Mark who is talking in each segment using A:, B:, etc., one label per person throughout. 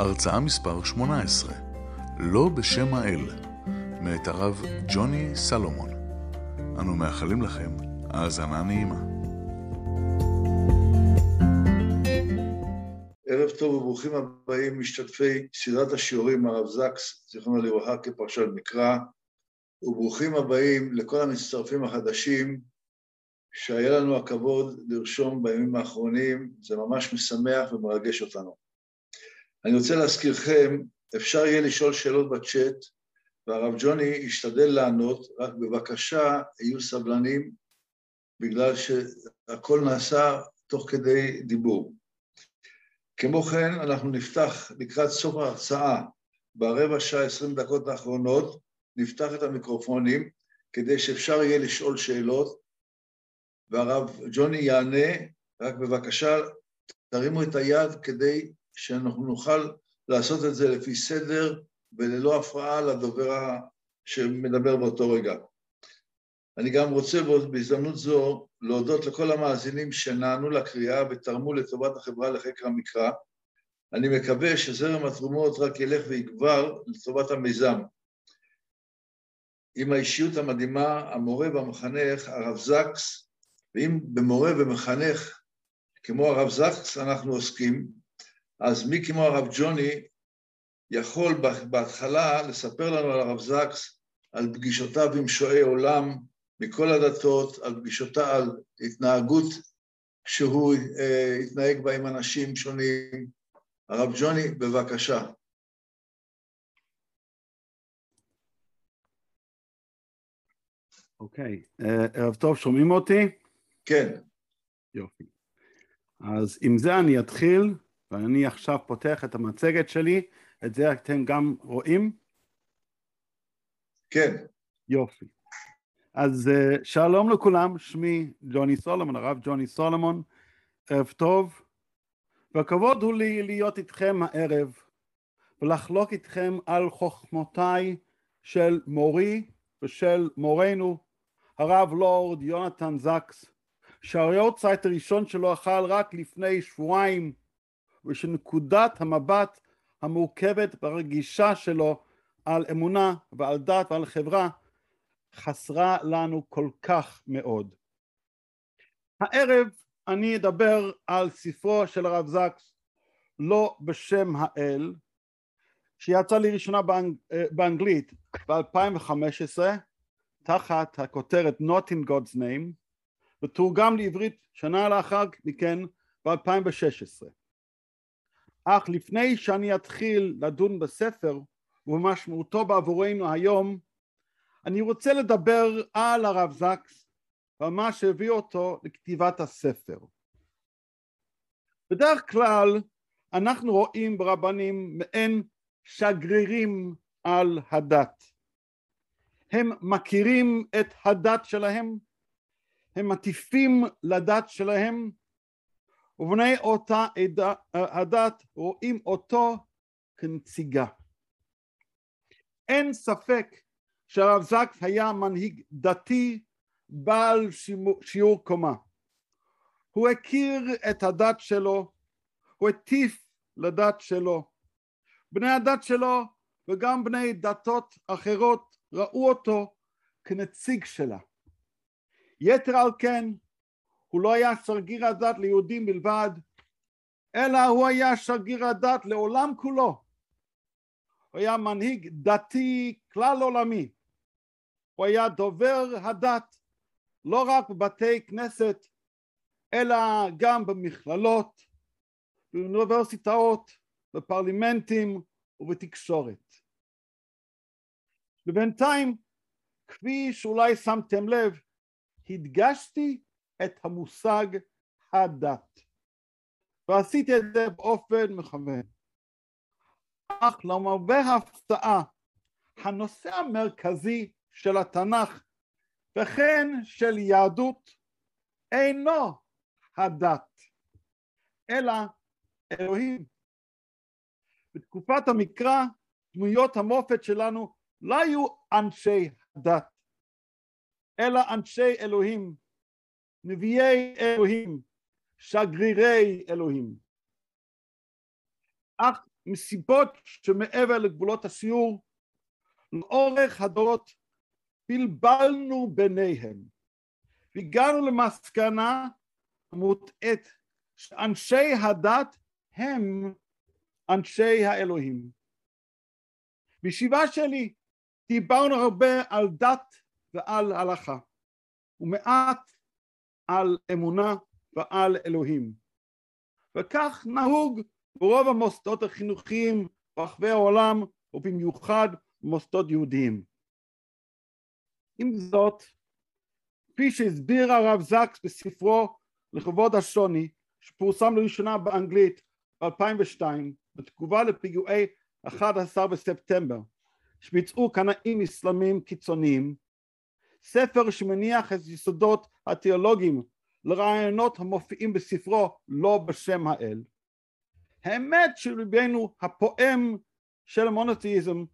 A: הרצאה מספר 18, לא בשם האל, מאת הרב ג'וני סלומון. אנו מאחלים לכם האזנה נעימה.
B: ערב טוב וברוכים הבאים משתתפי סדרת השיעורים הרב זקס, זיכרונו לברכה כפרשן מקרא, וברוכים הבאים לכל המצטרפים החדשים שהיה לנו הכבוד לרשום בימים האחרונים, זה ממש משמח ומרגש אותנו. אני רוצה להזכירכם, אפשר יהיה לשאול שאלות בצ'אט, והרב ג'וני ישתדל לענות, רק בבקשה, יהיו סבלנים, בגלל שהכל נעשה תוך כדי דיבור. כמו כן, אנחנו נפתח לקראת סוף ההרצאה, ברבע שעה, עשרים דקות האחרונות, נפתח את המיקרופונים, כדי שאפשר יהיה לשאול שאלות, והרב ג'וני יענה, רק בבקשה תרימו את היד כדי שאנחנו נוכל לעשות את זה לפי סדר וללא הפרעה לדובר שמדבר באותו רגע. אני גם רוצה בהזדמנות זו להודות לכל המאזינים שנענו לקריאה ותרמו לטובת החברה לחקר המקרא. אני מקווה שזרם התרומות רק ילך ויגבר לטובת המיזם. עם האישיות המדהימה, המורה והמחנך, הרב זקס, ואם במורה ומחנך כמו הרב זקס אנחנו עוסקים, אז מי כמו הרב ג'וני יכול בהתחלה לספר לנו על הרב זקס, על פגישותיו עם שועי עולם מכל הדתות, על פגישותיו, על התנהגות שהוא אה, התנהג בה עם אנשים שונים. הרב ג'וני, בבקשה.
C: אוקיי, okay. אה, ערב טוב, שומעים אותי?
B: כן.
C: יופי. אז עם זה אני אתחיל, ואני עכשיו פותח את המצגת שלי, את זה אתם גם רואים?
B: כן.
C: יופי. אז אה, שלום לכולם, שמי ג'וני סולומון, הרב ג'וני סולומון, ערב טוב, והכבוד הוא לי להיות איתכם הערב ולחלוק איתכם על חוכמותיי של מורי ושל מורנו, הרב לורד יונתן זקס, שהיורצייט הראשון שלו אכל רק לפני שבועיים, ושנקודת המבט המורכבת והרגישה שלו על אמונה ועל דת ועל חברה חסרה לנו כל כך מאוד. הערב אני אדבר על ספרו של הרב זקס לא בשם האל שיצא לי ראשונה באנג, באנגלית ב-2015 תחת הכותרת Not in God's Name ותורגם לעברית שנה לאחר מכן ב-2016 אך לפני שאני אתחיל לדון בספר ובמשמעותו בעבורנו היום אני רוצה לדבר על הרב זקס ומה שהביא אותו לכתיבת הספר. בדרך כלל אנחנו רואים ברבנים מעין שגרירים על הדת. הם מכירים את הדת שלהם, הם מטיפים לדת שלהם, ובני אותה הדת רואים אותו כנציגה. אין ספק שהרב זקס היה מנהיג דתי בעל שיעור קומה. הוא הכיר את הדת שלו, הוא הטיף לדת שלו. בני הדת שלו וגם בני דתות אחרות ראו אותו כנציג שלה. יתר על כן, הוא לא היה שגריר הדת ליהודים בלבד, אלא הוא היה שגריר הדת לעולם כולו. הוא היה מנהיג דתי כלל עולמי. הוא היה דובר הדת לא רק בבתי כנסת אלא גם במכללות, באוניברסיטאות, בפרלימנטים ובתקשורת. ובינתיים, כפי שאולי שמתם לב, הדגשתי את המושג הדת, ועשיתי את זה באופן מכוון. אך למרבה ההפתעה, הנושא המרכזי של התנ"ך וכן של יהדות אינו הדת, אלא אלוהים. בתקופת המקרא, דמויות המופת שלנו לא היו אנשי הדת, אלא אנשי אלוהים, נביאי אלוהים, שגרירי אלוהים. אך מסיבות שמעבר לגבולות הסיור, לאורך הדורות בלבלנו ביניהם, והגענו למסקנה מוטעית שאנשי הדת הם אנשי האלוהים. בישיבה שלי דיברנו הרבה על דת ועל הלכה, ומעט על אמונה ועל אלוהים. וכך נהוג ברוב המוסדות החינוכיים ברחבי העולם, ובמיוחד מוסדות יהודיים. עם זאת, כפי שהסביר הרב זקס בספרו לכבוד השוני, שפורסם לראשונה באנגלית ב-2002, בתגובה לפיגועי 11 בספטמבר, שביצעו קנאים אסלאמים קיצוניים, ספר שמניח את יסודות התיאולוגיים לרעיונות המופיעים בספרו לא בשם האל. האמת שליבנו הפועם של המונותאיזם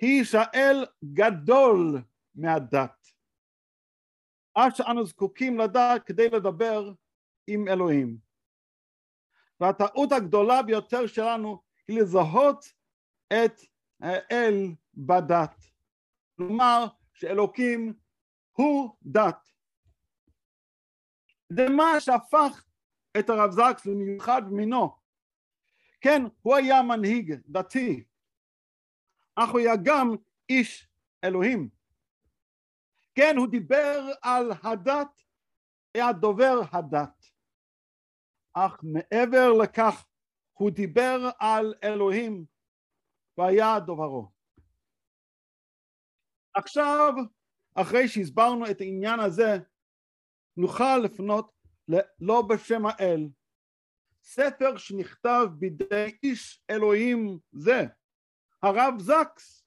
C: היא שהאל גדול מהדת. עד שאנו זקוקים לדעת כדי לדבר עם אלוהים. והטעות הגדולה ביותר שלנו היא לזהות את האל בדת. כלומר שאלוקים הוא דת. זה מה שהפך את הרב זקס למיוחד מינו. כן, הוא היה מנהיג דתי, אך הוא היה גם איש אלוהים. כן, הוא דיבר על הדת, היה דובר הדת. אך מעבר לכך, הוא דיבר על אלוהים והיה דוברו. עכשיו, אחרי שהסברנו את העניין הזה, נוכל לפנות לא בשם האל, ספר שנכתב בידי איש אלוהים זה, הרב זקס,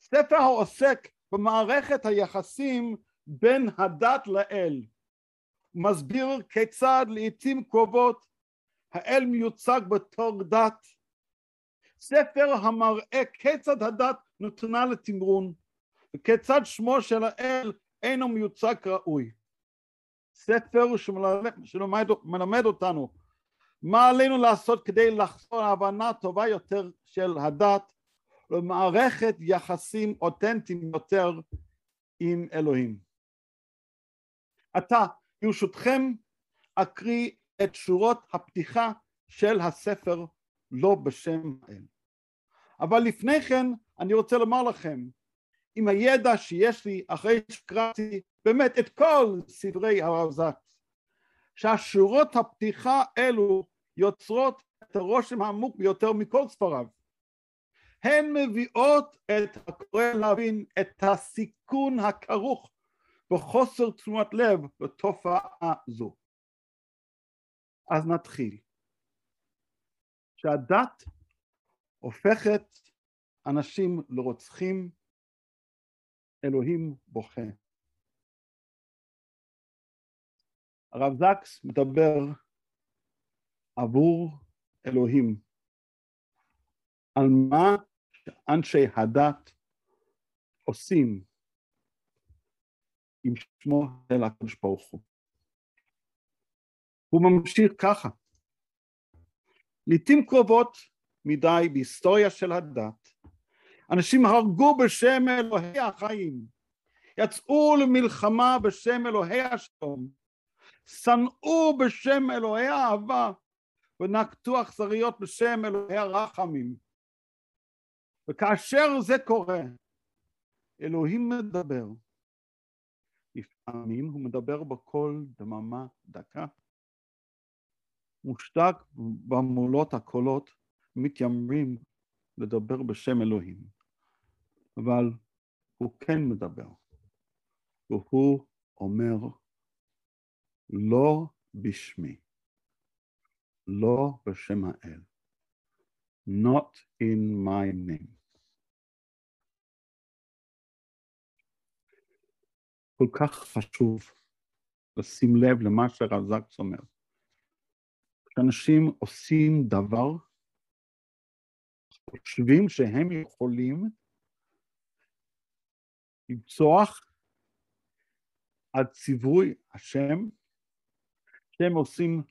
C: ספר העוסק במערכת היחסים בין הדת לאל, מסביר כיצד לעיתים קרובות האל מיוצג בתור דת, ספר המראה כיצד הדת נתונה לתמרון וכיצד שמו של האל אינו מיוצג ראוי. ספר שמלמד אותנו מה עלינו לעשות כדי לחזור להבנה טובה יותר של הדת למערכת יחסים אותנטיים יותר עם אלוהים. עתה ברשותכם אקריא את שורות הפתיחה של הספר לא בשם האל. אבל לפני כן אני רוצה לומר לכם עם הידע שיש לי אחרי שקראתי באמת את כל ספרי הרב זקס שהשורות הפתיחה אלו יוצרות את הרושם העמוק ביותר מכל ספריו הן מביאות את הקורא להבין את הסיכון הכרוך בחוסר תשומת לב לתופעה זו. אז נתחיל. שהדת הופכת אנשים לרוצחים, אלוהים בוכה. הרב זקס מדבר עבור אלוהים על מה שאנשי הדת עושים עם שמו של הקדוש ברוך הוא. הוא ממשיך ככה. לעתים קרובות מדי בהיסטוריה של הדת, אנשים הרגו בשם אלוהי החיים, יצאו למלחמה בשם אלוהי השלום, שנאו בשם אלוהי האהבה, ונקטו אכזריות בשם אלוהי הרחמים. וכאשר זה קורה, אלוהים מדבר. לפעמים הוא מדבר בקול דממה דקה. מושתק במולות הקולות מתיימרים לדבר בשם אלוהים, אבל הוא כן מדבר, והוא אומר לא בשמי, לא בשם האל, not in my name. כל כך חשוב לשים לב למה שהרב זקס אומר. כשאנשים עושים דבר, חושבים שהם יכולים לרצוח על ציווי השם, שהם עושים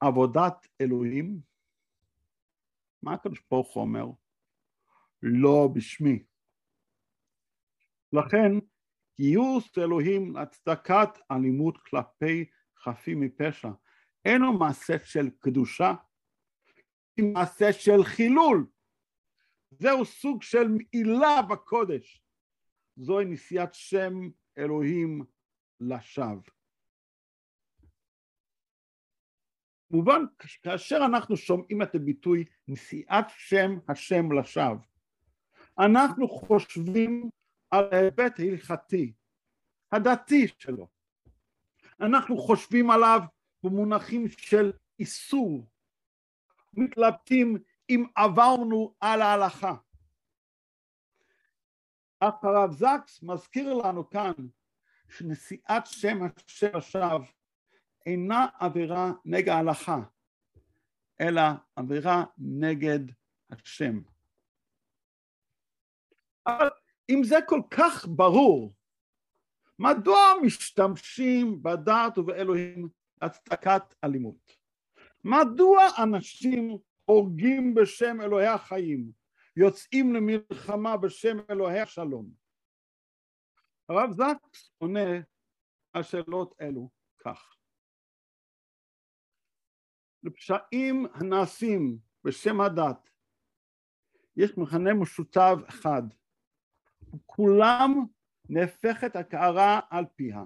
C: עבודת אלוהים, מה הקדוש ברוך הוא אומר? לא בשמי. לכן גיוס אלוהים להצדקת אלימות כלפי חפים מפשע אינו מעשה של קדושה, היא מעשה של חילול. זהו סוג של מעילה בקודש. זוהי נשיאת שם אלוהים לשווא. מובן, כאשר אנחנו שומעים את הביטוי נשיאת שם השם לשווא, אנחנו חושבים על ההיבט ההלכתי, הדתי שלו. אנחנו חושבים עליו במונחים של איסור, מתלבטים אם עברנו על ההלכה. אך הרב זקס מזכיר לנו כאן שנשיאת שם השם השווא אינה עבירה נגד ההלכה, אלא עבירה נגד השם. אבל אם זה כל כך ברור, מדוע משתמשים בדת ובאלוהים להצדקת אלימות? מדוע אנשים הורגים בשם אלוהי החיים, יוצאים למלחמה בשם אלוהי השלום? הרב זקס עונה על שאלות אלו כך: לפשעים הנעשים בשם הדת יש מכנה משותף אחד, כולם נהפכת הקערה על פיה,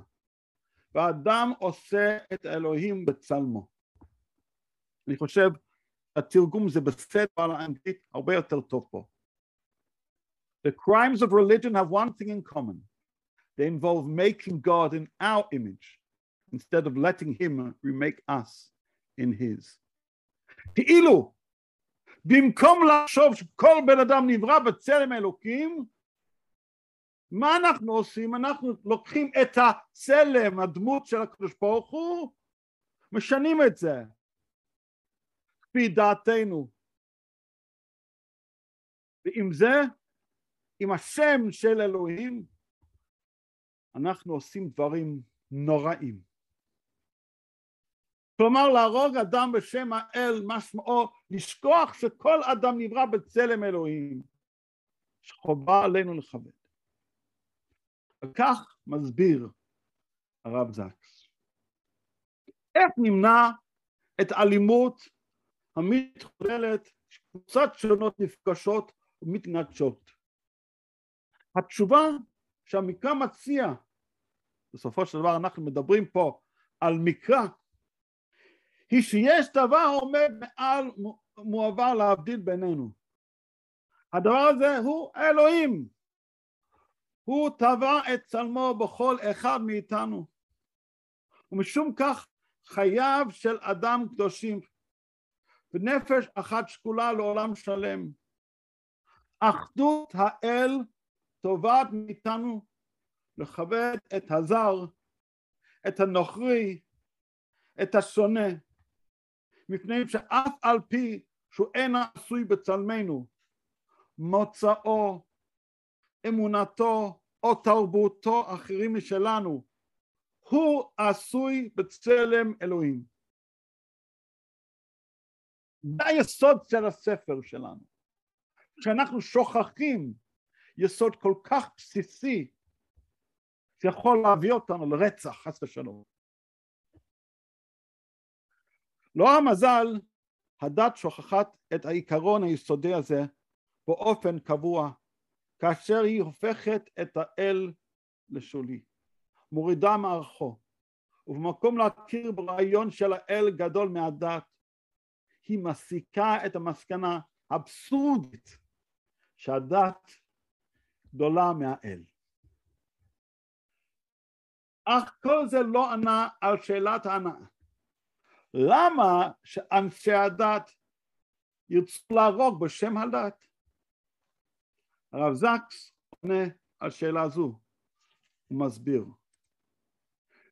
C: והאדם עושה את האלוהים בצלמו. אני חושב התרגום זה בסדר, אבל האנגלית הרבה יותר טוב פה. The crimes of religion have one thing in common. They involve making God in our image instead of letting him remake us in his. כאילו, במקום לחשוב שכל בן אדם נברא בצלם אלוקים, מה אנחנו עושים? אנחנו לוקחים את הצלם, הדמות של הקדוש ברוך הוא, משנים את זה, כפי דעתנו. ועם זה, עם השם של אלוהים, אנחנו עושים דברים נוראים. כלומר להרוג אדם בשם האל משמעו לשכוח שכל אדם נברא בצלם אלוהים שחובה עלינו לכבד. וכך מסביר הרב זקס. איך נמנע את האלימות המתחוללת שקבוצות שונות נפגשות ומתנגשות? התשובה שהמקרא מציע, בסופו של דבר אנחנו מדברים פה על מקרא, היא שיש דבר עומד מעל מועבר להבדיל בינינו. הדבר הזה הוא אלוהים. הוא טבע את צלמו בכל אחד מאיתנו. ומשום כך חייו של אדם קדושים ונפש אחת שקולה לעולם שלם. אחדות האל תובעת מאיתנו לכבד את הזר, את הנוכרי, את השונא, מפני שאף על פי שהוא אין עשוי בצלמנו, מוצאו, אמונתו או תרבותו אחרים משלנו, הוא עשוי בצלם אלוהים. זה היסוד של הספר שלנו. כשאנחנו שוכחים יסוד כל כך בסיסי שיכול להביא אותנו לרצח, חס ושלום. לא המזל, הדת שוכחת את העיקרון היסודי הזה באופן קבוע, כאשר היא הופכת את האל לשולי, מורידה מערכו, ובמקום להכיר ברעיון של האל גדול מהדת, היא מסיקה את המסקנה האבסורדית שהדת גדולה מהאל. אך כל זה לא ענה על שאלת ההנאה. למה שאנשי הדת ירצו להרוג בשם הדת. הרב זקס עונה על שאלה זו, הוא מסביר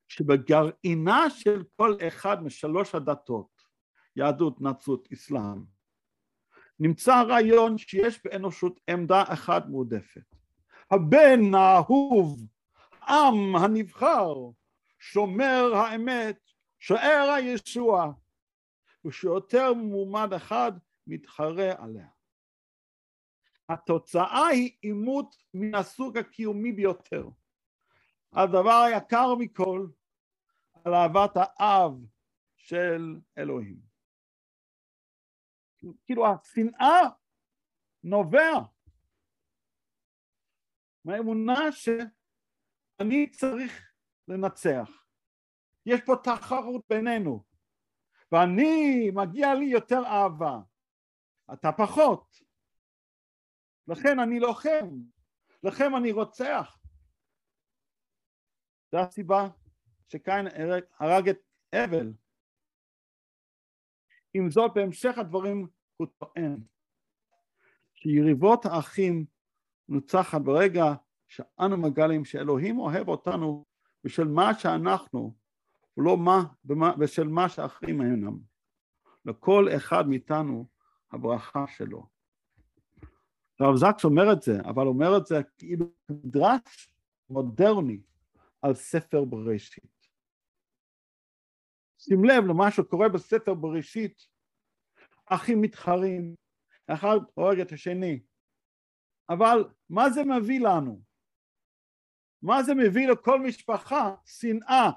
C: שבגרעינה של כל אחד משלוש הדתות, יהדות, נצרות, אסלאם, נמצא הרעיון שיש באנושות עמדה אחת מועדפת. הבן האהוב, עם הנבחר, שומר האמת, שוער הישוע, ושיותר מועמד אחד מתחרה עליה. התוצאה היא עימות מן הסוג הקיומי ביותר. הדבר היקר מכל, על אהבת האב של אלוהים. כאילו השנאה נובע מהאמונה שאני צריך לנצח. יש פה תחרות בינינו, ואני, מגיע לי יותר אהבה, אתה פחות. לכן אני לוחם, לכן אני רוצח. זו הסיבה שקין הרג את אבל. עם זאת, בהמשך הדברים הוא טוען שיריבות האחים נוצחת ברגע שאנו מגלים שאלוהים אוהב אותנו בשל מה שאנחנו ולא מה, בשל מה שאחרים אינם. לכל אחד מאיתנו הברכה שלו. הרב זקס אומר את זה, אבל אומר את זה כאילו מדרש מודרני על ספר בראשית. שים לב למה שקורה בספר בראשית, אחים מתחרים, אחד הורג את השני, אבל מה זה מביא לנו? מה זה מביא לכל משפחה? שנאה.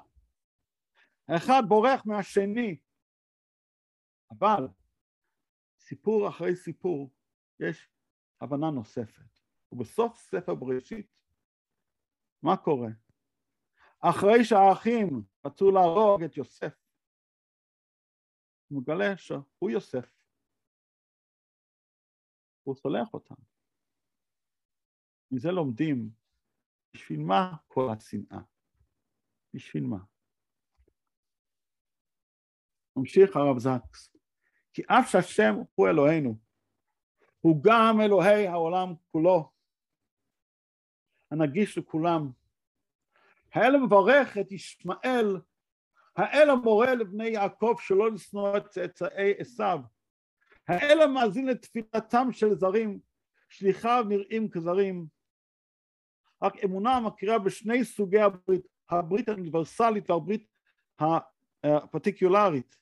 C: האחד בורח מהשני. אבל סיפור אחרי סיפור יש הבנה נוספת. ובסוף ספר בראשית, מה קורה? אחרי שהאחים רצו להרוג את יוסף, הוא מגלה שהוא יוסף. הוא סולח אותם. מזה לומדים בשביל מה כל השנאה? בשביל מה? ממשיך הרב זקס, כי אף שהשם הוא אלוהינו, הוא גם אלוהי העולם כולו, הנגיש לכולם. האל מברך את ישמעאל, האל המורה לבני יעקב שלא לשנוא את צאצאי עשיו, האל המאזין לתפילתם של זרים, שליחיו נראים כזרים. רק אמונה מכירה בשני סוגי הברית, הברית האוניברסלית והברית הפרטיקולרית,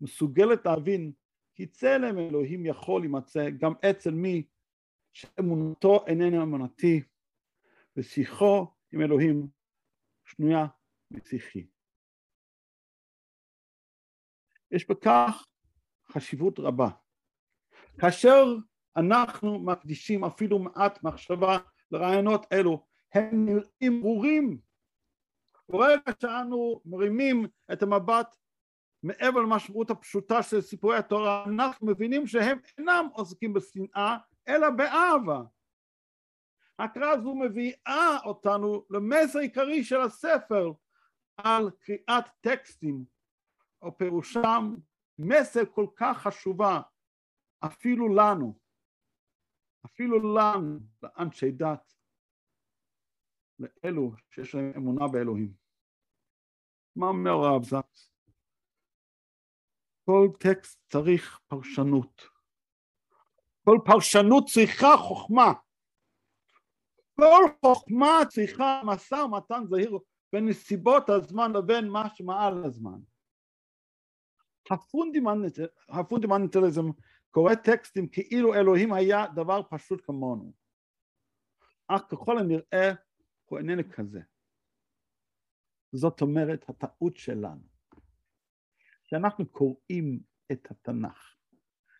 C: מסוגלת להבין כי צלם אלוהים יכול להימצא גם אצל מי שאמונתו איננה אמונתי ושיחו עם אלוהים שנויה משיחי. יש בכך חשיבות רבה. כאשר אנחנו מקדישים אפילו מעט מחשבה לרעיונות אלו, הם נראים ברורים. ברגע שאנו מרימים את המבט מעבר למשמעות הפשוטה של סיפורי התורה, אנחנו מבינים שהם אינם עוסקים בשנאה, אלא באהבה. ההקראה הזו מביאה אותנו למסר עיקרי של הספר על קריאת טקסטים, או פירושם מסר כל כך חשובה, אפילו לנו, אפילו לנו, לאנשי דת, לאלו שיש להם אמונה באלוהים. מה אומר הרב זקס? כל טקסט צריך פרשנות. כל פרשנות צריכה חוכמה. כל חוכמה צריכה משא ומתן זהיר בין נסיבות הזמן לבין מה שמעל הזמן. הפונדמנטליזם קורא טקסטים כאילו אלוהים היה דבר פשוט כמונו. אך ככל הנראה הוא איננו כזה. זאת אומרת הטעות שלנו. כשאנחנו קוראים את התנ"ך,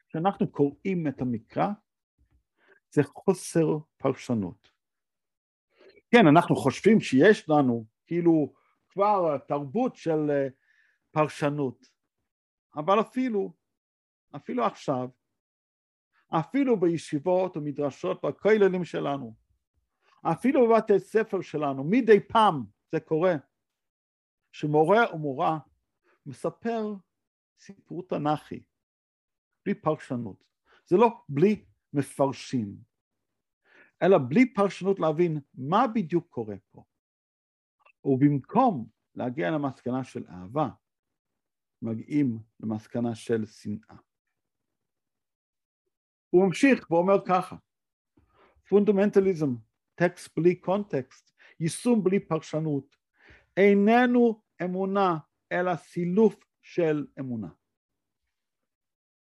C: כשאנחנו קוראים את המקרא, זה חוסר פרשנות. כן, אנחנו חושבים שיש לנו כאילו כבר תרבות של אה, פרשנות, אבל אפילו, אפילו עכשיו, אפילו בישיבות ומדרשות והכוללים שלנו, אפילו בבתי ספר שלנו, מדי פעם זה קורה, שמורה או מורה מספר סיפור תנ"כי, בלי פרשנות. זה לא בלי מפרשים, אלא בלי פרשנות להבין מה בדיוק קורה פה. ובמקום להגיע למסקנה של אהבה, מגיעים למסקנה של שנאה. הוא ממשיך ואומר ככה, פונדמנטליזם, טקסט בלי קונטקסט, יישום בלי פרשנות, איננו אמונה אלא סילוף של אמונה.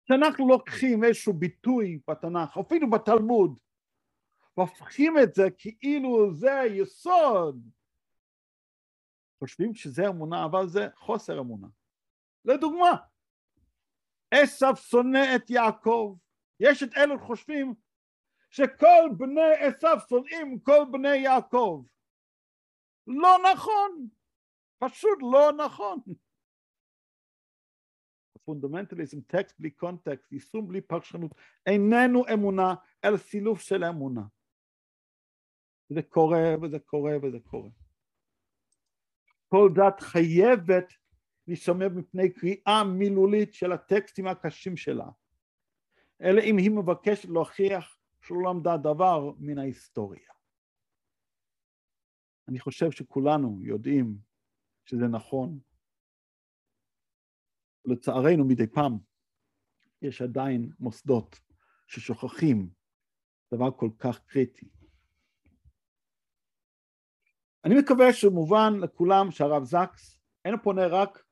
C: כשאנחנו לוקחים איזשהו ביטוי בתנ"ך, אפילו בתלמוד, והופכים את זה כאילו זה יסוד, חושבים שזה אמונה, אבל זה חוסר אמונה. לדוגמה, עשו שונא את יעקב, יש את אלו חושבים שכל בני עשו שונאים כל בני יעקב. לא נכון, פשוט לא נכון. פונדמנטליזם, טקסט בלי קונטקסט, יישום בלי פרשנות, איננו אמונה, אלא סילוף של אמונה. זה קורה וזה קורה וזה קורה. כל דת חייבת להישמר מפני קריאה מילולית של הטקסטים הקשים שלה, אלא אם היא מבקשת להוכיח שלא למדה דבר מן ההיסטוריה. אני חושב שכולנו יודעים שזה נכון. לצערנו מדי פעם יש עדיין מוסדות ששוכחים דבר כל כך קריטי. אני מקווה שמובן לכולם שהרב זקס אינו פונה רק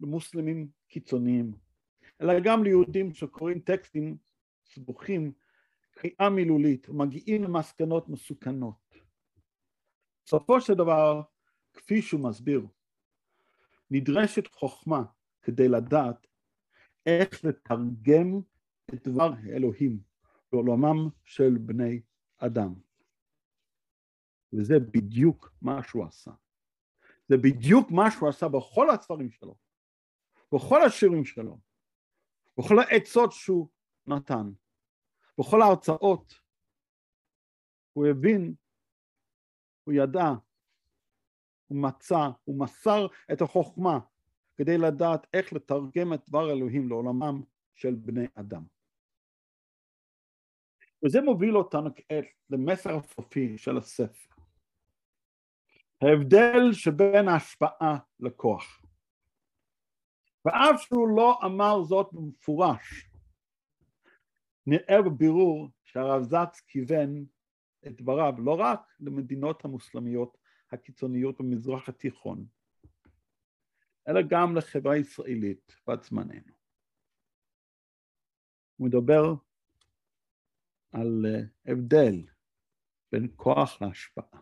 C: למוסלמים קיצוניים, אלא גם ליהודים שקוראים טקסטים סבוכים, קריאה מילולית, ומגיעים למסקנות מסוכנות. בסופו של דבר, כפי שהוא מסביר, נדרשת חוכמה כדי לדעת איך לתרגם את דבר האלוהים בעולמם של בני אדם. וזה בדיוק מה שהוא עשה. זה בדיוק מה שהוא עשה בכל הספרים שלו, בכל השירים שלו, בכל העצות שהוא נתן, בכל ההרצאות. הוא הבין, הוא ידע, הוא מצא, הוא מסר את החוכמה כדי לדעת איך לתרגם את דבר אלוהים לעולמם של בני אדם. וזה מוביל אותנו כעת למסר הסופי של הספר. ההבדל שבין ההשפעה לכוח. ואף שהוא לא אמר זאת במפורש, נראה בבירור שהרב זץ כיוון את דבריו לא רק למדינות המוסלמיות הקיצוניות במזרח התיכון, אלא גם לחברה הישראלית בת זמננו. הוא מדבר על הבדל בין כוח להשפעה.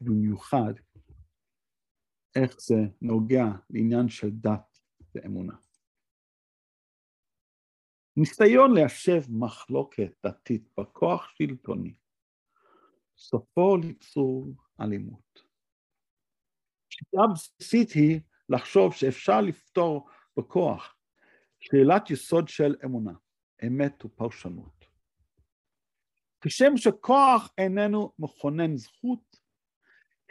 C: במיוחד איך זה נוגע לעניין של דת ואמונה. ניסיון ליישב מחלוקת דתית בכוח שלטוני, סופו ליצור אלימות. שיטה בסיסית היא לחשוב שאפשר לפתור בכוח שאלת יסוד של אמונה, אמת ופרשנות. כשם שכוח איננו מכונן זכות,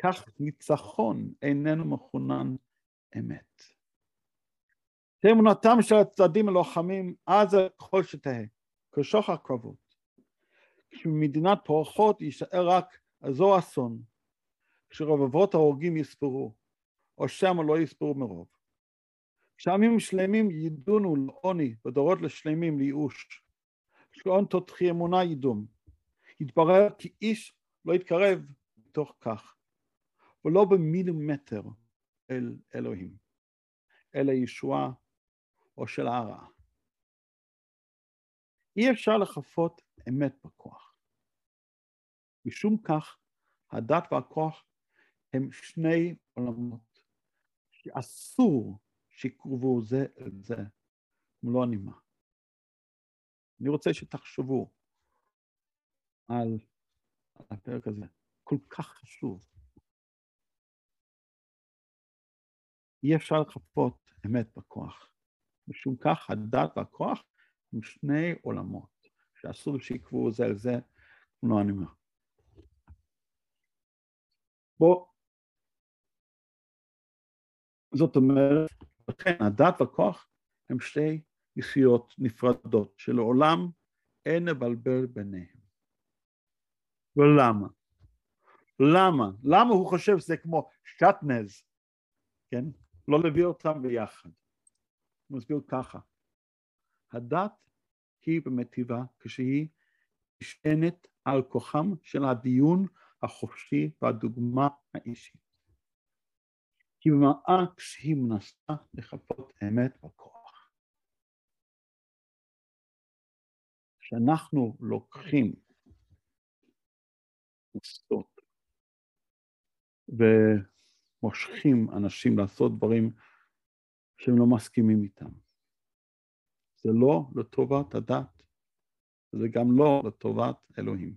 C: כך ניצחון איננו מכונן אמת. אמונתם של הצדדים הלוחמים עזה ככל שתהא, כשוך הקרבות. כשמדינת פורחות יישאר רק אזור אסון, כשרבבות ההורגים יספרו, או שמא לא יספרו מרוב. כשעמים שלמים ידונו לעוני ודורות לשלמים לייאוש, כשעון תותחי אמונה ידום, יתברר כי איש לא יתקרב מתוך כך. ולא במילימטר אל אלוהים, אלא ישועה או של הרע. אי אפשר לחפות אמת בכוח. משום כך, הדת והכוח הם שני עולמות שאסור שיקרבו זה אל זה מלוא הנימה. אני רוצה שתחשבו על הפרק הזה, כל כך חשוב. אי אפשר לחפות אמת בכוח. משום כך הדת והכוח הם שני עולמות שאסור שיקבעו זה על זה, כמו אני אומר. בוא, זאת אומרת, לכן הדת והכוח הם שתי יחיות נפרדות שלעולם אין לבלבל ביניהם. ולמה? למה? למה הוא חושב שזה כמו שטנז, כן? לא להביא אותם ביחד. הוא מסביר ככה, הדת היא במטיבה כשהיא נשענת על כוחם של הדיון החופשי והדוגמה האישית. היא מראה כשהיא מנסה לחפות אמת בכוח. כשאנחנו לוקחים מוסדות ומושכים אנשים לעשות דברים שהם לא מסכימים איתם. זה לא לטובת הדת, זה גם לא לטובת אלוהים.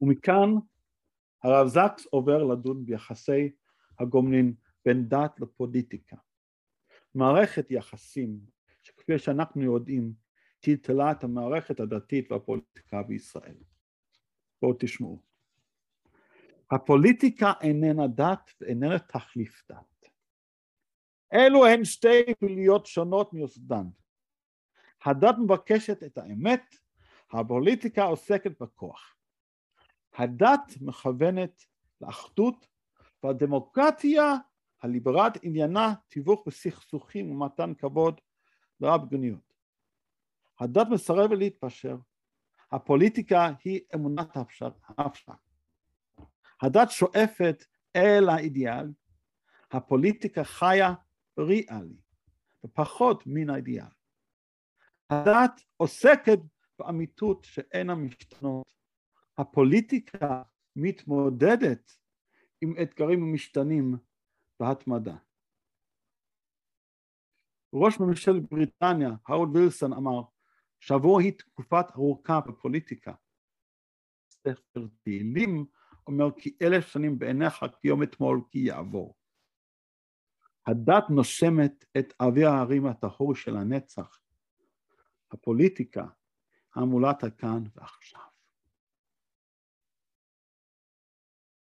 C: ומכאן הרב זקס עובר לדון ביחסי הגומלין בין דת לפוליטיקה. מערכת יחסים שכפי שאנחנו יודעים טלטלה את המערכת הדתית והפוליטיקה בישראל. בואו תשמעו. הפוליטיקה איננה דת ואיננה תחליף דת. אלו הן שתי פעילויות שונות מיוסדן. הדת מבקשת את האמת, הפוליטיקה עוסקת בכוח. הדת מכוונת לאחדות והדמוקרטיה הליברלית עניינה תיווך בסכסוכים ומתן כבוד לרב גניות. הדת מסרבת להתפשר, הפוליטיקה היא אמונת ההפשרה. הדת שואפת אל האידיאל, הפוליטיקה חיה ריאלי ופחות מן האידיאל. הדת עוסקת באמיתות שאינה משתנות. הפוליטיקה מתמודדת עם אתגרים המשתנים בהתמדה. ראש ממשלת בריטניה, הארד וילסון, אמר, שבוע היא תקופת ארוכה בפוליטיקה. ספר תהילים אומר כי אלף שנים בעיניך כיום אתמול כי יעבור. הדת נושמת את אבי ההרים הטהור של הנצח. הפוליטיקה המולת הכאן ועכשיו.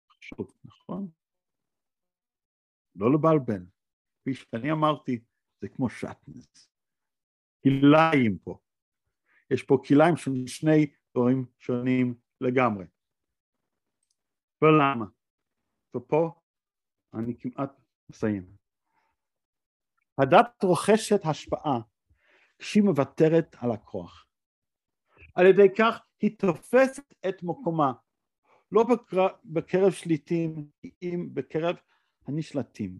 C: חשוב, נכון? לא לבלבל. כפי שאני אמרתי, זה כמו שטנז. כליים פה. יש פה כליים של שני דברים שונים לגמרי. ולמה? ופה אני כמעט מסיים. הדת רוכשת השפעה כשהיא מוותרת על הכוח. על ידי כך היא תופסת את מקומה, לא בקרב שליטים, אם בקרב הנשלטים.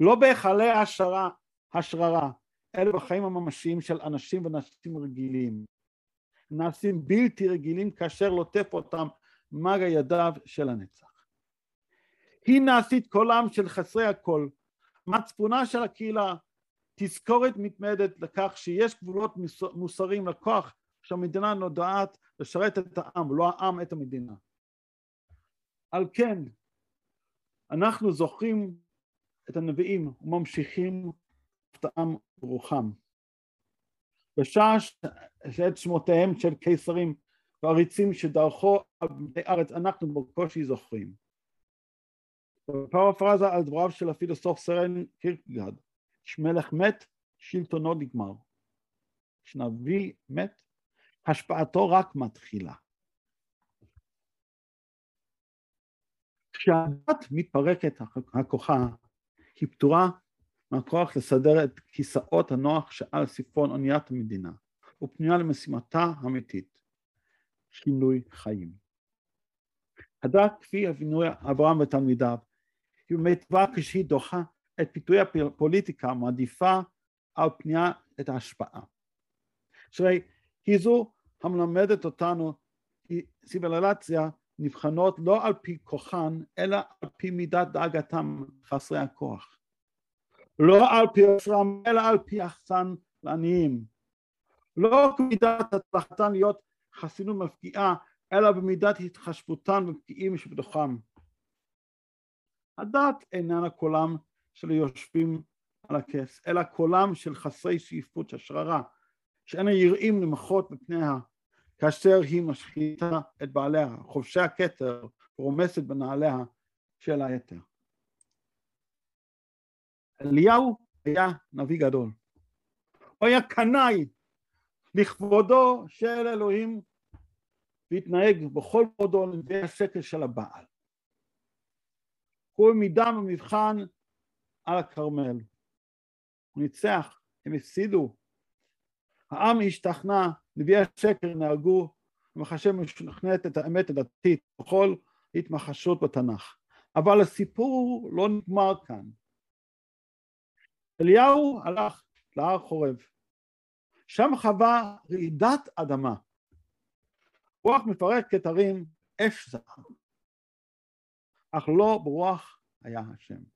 C: לא בהיכלי השערה, השררה, אלא בחיים הממשיים של אנשים ונשים רגילים. נעשים בלתי רגילים כאשר לוטף אותם מגע ידיו של הנצח. היא נעשית קולם של חסרי הקול, מצפונה של הקהילה, תזכורת מתמדת לכך שיש גבולות מוסריים לכוח שהמדינה נודעת לשרת את העם, לא העם את המדינה. על כן, אנחנו זוכרים את הנביאים וממשיכים הפתעם ברוחם. בשעה שאת שמותיהם של קיסרים ועריצים שדרכו על בני ארץ אנחנו בקושי זוכרים. בפרפרזה על דבריו של הפילוסוף סרן קירקגד, שמלך מת, שלטונו נגמר. כשנביא מת, השפעתו רק מתחילה. כשהדת מתפרקת הכוחה, היא פתורה מהכוח לסדר את כיסאות הנוח שעל ספרון אוניית המדינה, ופנויה למשימתה האמיתית, שינוי חיים. הדת כפי אבינוי אברהם ותלמידיו, היא מיטבה כשהיא דוחה את פיתוי הפוליטיקה, מעדיפה על פנייה את ההשפעה. שהרי היא זו המלמדת אותנו כי סיבילציה נבחנות לא על פי כוחן, אלא על פי מידת דאגתם חסרי הכוח. לא על פי עושרם, אלא על פי יחסן לעניים. לא כמידת הצלחתן להיות חסינות מפגיעה, אלא במידת התחשבותן בפגיעים שבתוכם. הדת איננה קולם של היושבים על הכס, אלא קולם של חסרי שאיפות השררה, שאין היראים למחות בפניה, כאשר היא משחיתה את בעליה, חובשי הכתר, ורומסת בנעליה של היתר. אליהו היה נביא גדול. הוא היה קנאי לכבודו של אלוהים והתנהג בכל מודו לנביאי השקל של הבעל. הוא העמידם במבחן על הכרמל. הוא ניצח, הם הפסידו. העם השתכנע, נביאי השקר נהגו, ומחשב משכנעת את האמת הדתית בכל התמחשות בתנ"ך. אבל הסיפור לא נגמר כאן. אליהו הלך להר חורב. שם חווה רעידת אדמה. רוח מפרקת הרים, אש זעם. אך לא ברוח היה השם.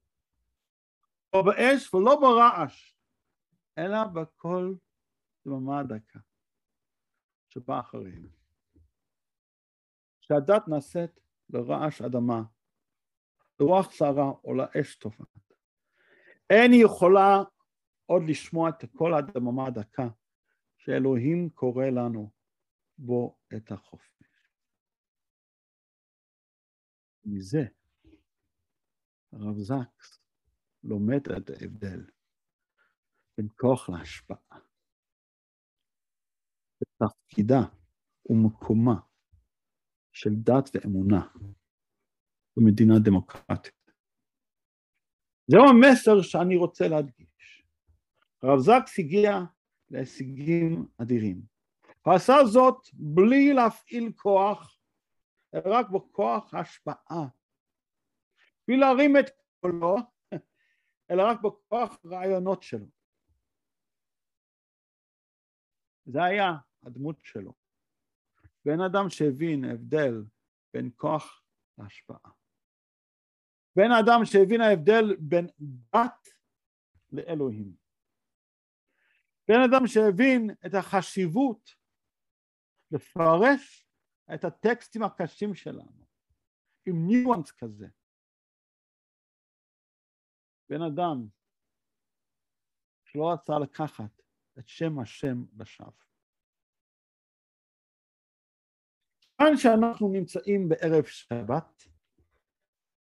C: לא באש ולא ברעש, אלא בקול דממה דקה, שבא אחריהם. כשהדת נעשית לרעש אדמה, לרוח סערה או לאש תופעת. אין היא יכולה עוד לשמוע את קול הדממה הדקה שאלוהים קורא לנו בו את החופש. מזה הרב זקס לומד את ההבדל בין כוח להשפעה, בתפקידה ומקומה של דת ואמונה במדינה דמוקרטית. זהו המסר שאני רוצה להדגיש. הרב זקס הגיע להישגים אדירים. הוא עשה זאת בלי להפעיל כוח, רק בכוח השפעה. בלי להרים את קולו, אלא רק בכוח הרעיונות שלו. זה היה הדמות שלו. בן אדם שהבין הבדל בין כוח להשפעה. בן אדם שהבין ההבדל בין דת לאלוהים. בן אדם שהבין את החשיבות לפרש את הטקסטים הקשים שלנו עם ניואנס כזה. בן אדם שלא רצה לקחת את שם השם לשווא. כאן שאנחנו נמצאים בערב שבת,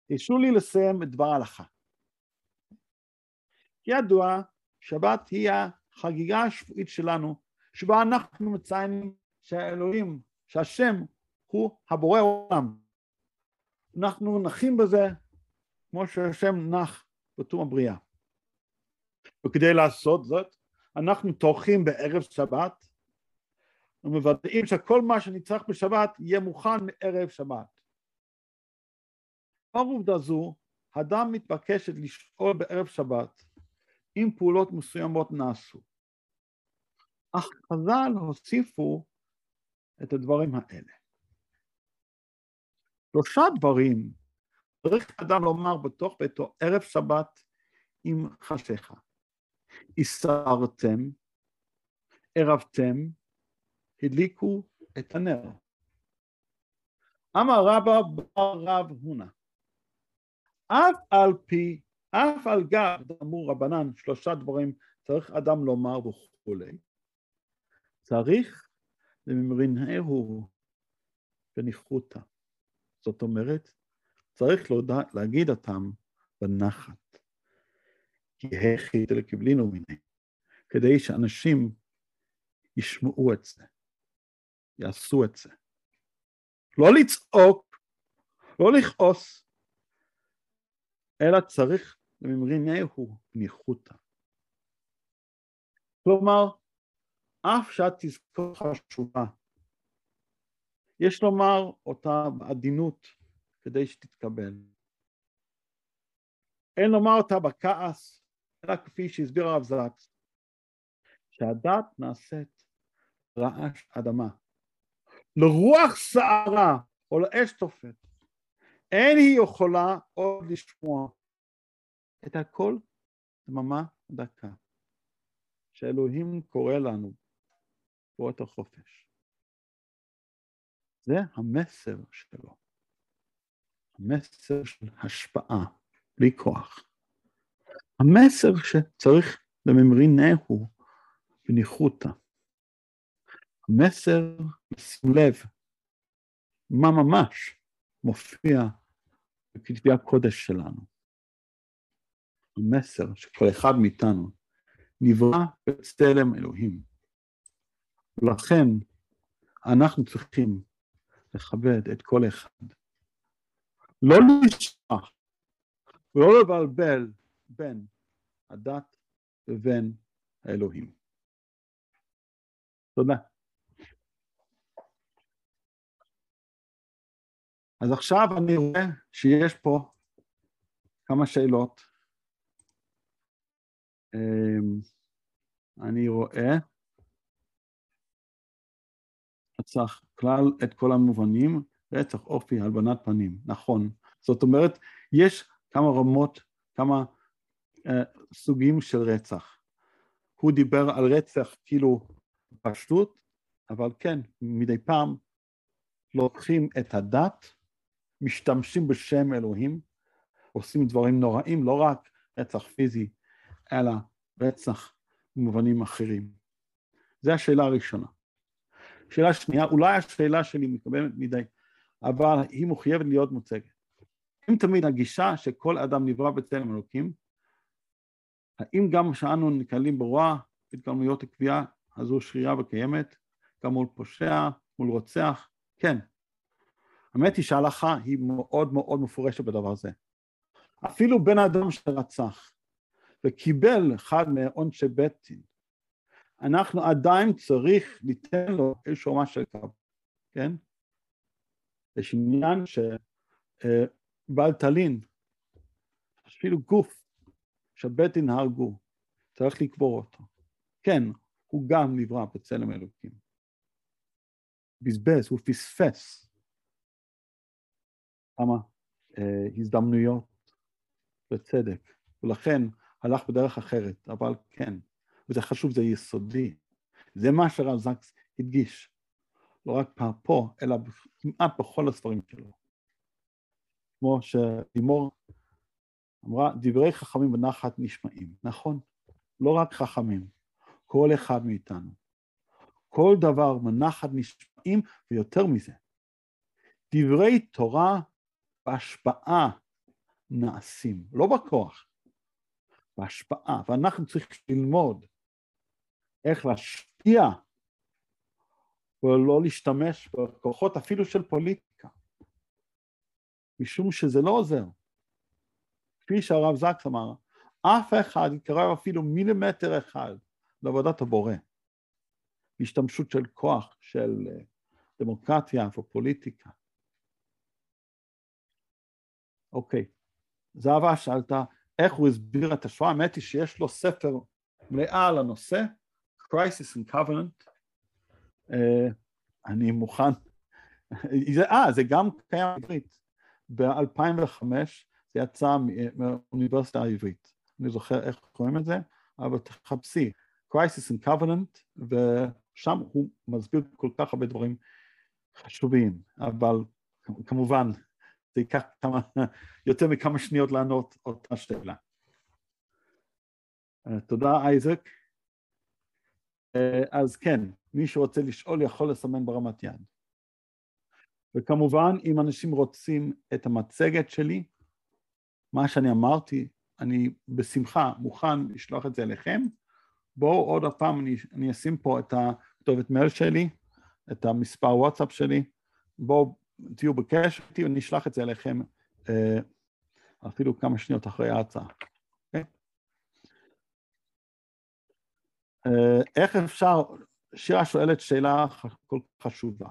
C: תרשו לי לסיים את דבר ההלכה. ידוע, שבת היא החגיגה השבועית שלנו, שבה אנחנו מציינים שהאלוהים, שהשם הוא הבורא העולם. אנחנו נחים בזה כמו שהשם נח בתום הבריאה. וכדי לעשות זאת, אנחנו טורחים בערב שבת, ומוודאים שכל מה שנצטרך בשבת יהיה מוכן מערב שבת. לאור עובדה זו, אדם מתבקשת לשאול בערב שבת אם פעולות מסוימות נעשו. אך חז"ל הוסיפו את הדברים האלה. שלושה דברים צריך אדם לומר בתוך ביתו ערב שבת עם חשיכה. הסרתם, ערבתם, הדליקו את הנר. אמר רבא בר רב הונא, אף על פי, אף על גב, אמרו רבנן, שלושה דברים צריך אדם לומר וכולי, צריך לממרינהו בניחותא. זאת אומרת, צריך להודע, להגיד אותם בנחת. כי הכי תלקבלינו מיני, כדי שאנשים ישמעו את זה. יעשו את זה. לא לצעוק, לא לכעוס, אלא צריך לממרינהו ניחותא. כלומר, אף שהתזכור חשובה, יש לומר אותה בעדינות כדי שתתקבל. אין לומר אותה בכעס, אלא כפי שהסביר הרב זקס, שהדת נעשית רעש אדמה. לרוח סערה או לאש תופת, אין היא יכולה עוד לשמוע את הכל דממה דקה, שאלוהים קורא לנו פה את החופש. זה המסר שלו, המסר של השפעה, בלי כוח. המסר שצריך לממרינהו בניחותא. המסר, שים לב, מה ממש מופיע בכתבי הקודש שלנו. המסר שכל אחד מאיתנו נברא בצלם אלוהים, ולכן אנחנו צריכים לכבד את כל אחד. לא לשכח ולא לבלבל בין הדת לבין האלוהים. תודה. אז עכשיו אני רואה שיש פה כמה שאלות. אמ, אני רואה, רצח כלל את כל המובנים, רצח אופי, הלבנת פנים, נכון. זאת אומרת, יש כמה רמות, כמה uh, סוגים של רצח. הוא דיבר על רצח כאילו פשטות, אבל כן, מדי פעם לוקחים את הדת, משתמשים בשם אלוהים, עושים דברים נוראים, לא רק רצח פיזי, אלא רצח במובנים אחרים. זו השאלה הראשונה. שאלה שנייה, אולי השאלה שלי מקבלת מדי, אבל היא מחויבת להיות מוצגת. אם תמיד הגישה שכל אדם נברא בצלם אלוקים, האם גם כשאנו נקלים ברוע התגלמויות הקביעה הזו שרירה וקיימת, גם מול פושע, מול רוצח? כן. האמת היא שההלכה היא מאוד מאוד מפורשת בדבר הזה. אפילו בן אדם שרצח וקיבל אחד מעונשי בית דין, אנחנו עדיין צריך ליתן לו איזשהו קו, כן? יש עניין שבעל טלין, אפילו גוף שבית דין הרגו, צריך לקבור אותו. כן, הוא גם נברא בצלם אלוקים. בזבז, הוא פספס כמה אה, הזדמנויות לצדק, ולכן הלך בדרך אחרת, אבל כן, וזה חשוב, זה יסודי. זה מה שרב זקס הדגיש, לא רק פה, אלא כמעט בכל הספרים שלו. כמו שלימור אמרה, דברי חכמים בנחת נשמעים. נכון, לא רק חכמים, כל אחד מאיתנו. כל דבר מנחת נשמעים, ויותר מזה, דברי תורה בהשפעה נעשים, לא בכוח, בהשפעה, ואנחנו צריכים ללמוד איך להשפיע ולא להשתמש בכוחות אפילו של פוליטיקה, משום שזה לא עוזר. כפי שהרב זקס אמר, אף אחד יקרב אפילו מילימטר אחד לעבודת הבורא. השתמשות של כוח, של אה, דמוקרטיה ופוליטיקה. אוקיי, זהבה שאלת איך הוא הסביר את השואה, האמת היא שיש לו ספר מלאה על הנושא, Crisis and Covenant, אני מוכן, אה, זה גם קיים בעברית, ב-2005 זה יצא מהאוניברסיטה העברית, אני זוכר איך קוראים את זה, אבל תחפשי, Crisis and Covenant, ושם הוא מסביר כל כך הרבה דברים חשובים, אבל כמובן זה ייקח כמה, יותר מכמה שניות לענות אותה שאלה. Uh, תודה אייזק. אז כן, מי שרוצה לשאול יכול לסמן ברמת יד. וכמובן, אם אנשים רוצים את המצגת שלי, מה שאני אמרתי, אני בשמחה מוכן לשלוח את זה אליכם. בואו עוד הפעם, אני, אני אשים פה את הכתובת מייל שלי, את המספר וואטסאפ שלי, בואו תהיו בקשר איתי ואני אשלח את זה אליכם אה, אפילו כמה שניות אחרי ההצעה. Okay? אוקיי? אה, איך אפשר, שירה שואלת שאלה כל כך חשובה,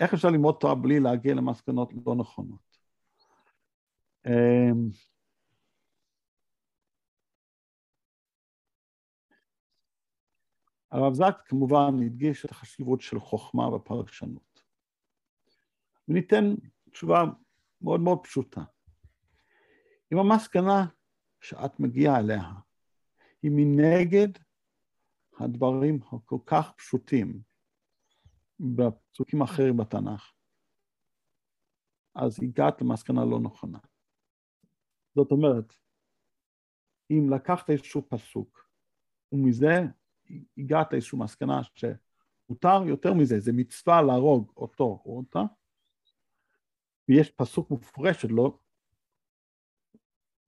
C: איך אפשר ללמוד תורה בלי להגיע למסקנות לא נכונות? אה, הרב זק כמובן הדגיש את החשיבות של חוכמה ופרשנות. וניתן תשובה מאוד מאוד פשוטה. אם המסקנה שאת מגיעה אליה היא מנגד הדברים הכל כך פשוטים בפסוקים אחרים בתנ"ך, אז הגעת למסקנה לא נכונה. זאת אומרת, אם לקחת איזשהו פסוק, ומזה הגעת לאיזושהי מסקנה שמותר יותר מזה, זה מצווה להרוג אותו או אותה, ויש פסוק מפורש שלא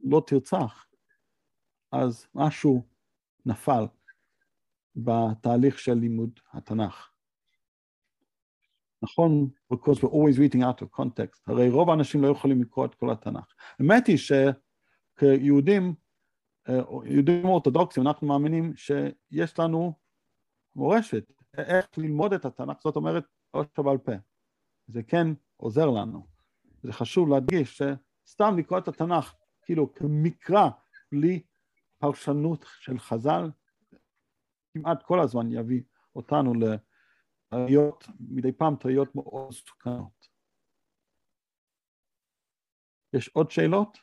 C: לא תרצח, אז משהו נפל בתהליך של לימוד התנ"ך. נכון, because we're always reading out of context, הרי רוב האנשים לא יכולים לקרוא את כל התנ"ך. האמת היא שכיהודים, אה, יהודים אורתודוקסים, אנחנו מאמינים שיש לנו מורשת, איך ללמוד את התנ"ך, זאת אומרת, עוד שבעל פה. זה כן עוזר לנו. זה חשוב להדגיש שסתם לקרוא את התנ"ך, כאילו כמקרא, בלי פרשנות של חז"ל, כמעט כל הזמן יביא אותנו לטעויות, מדי פעם טעויות מאוד מסוכנות. יש עוד שאלות?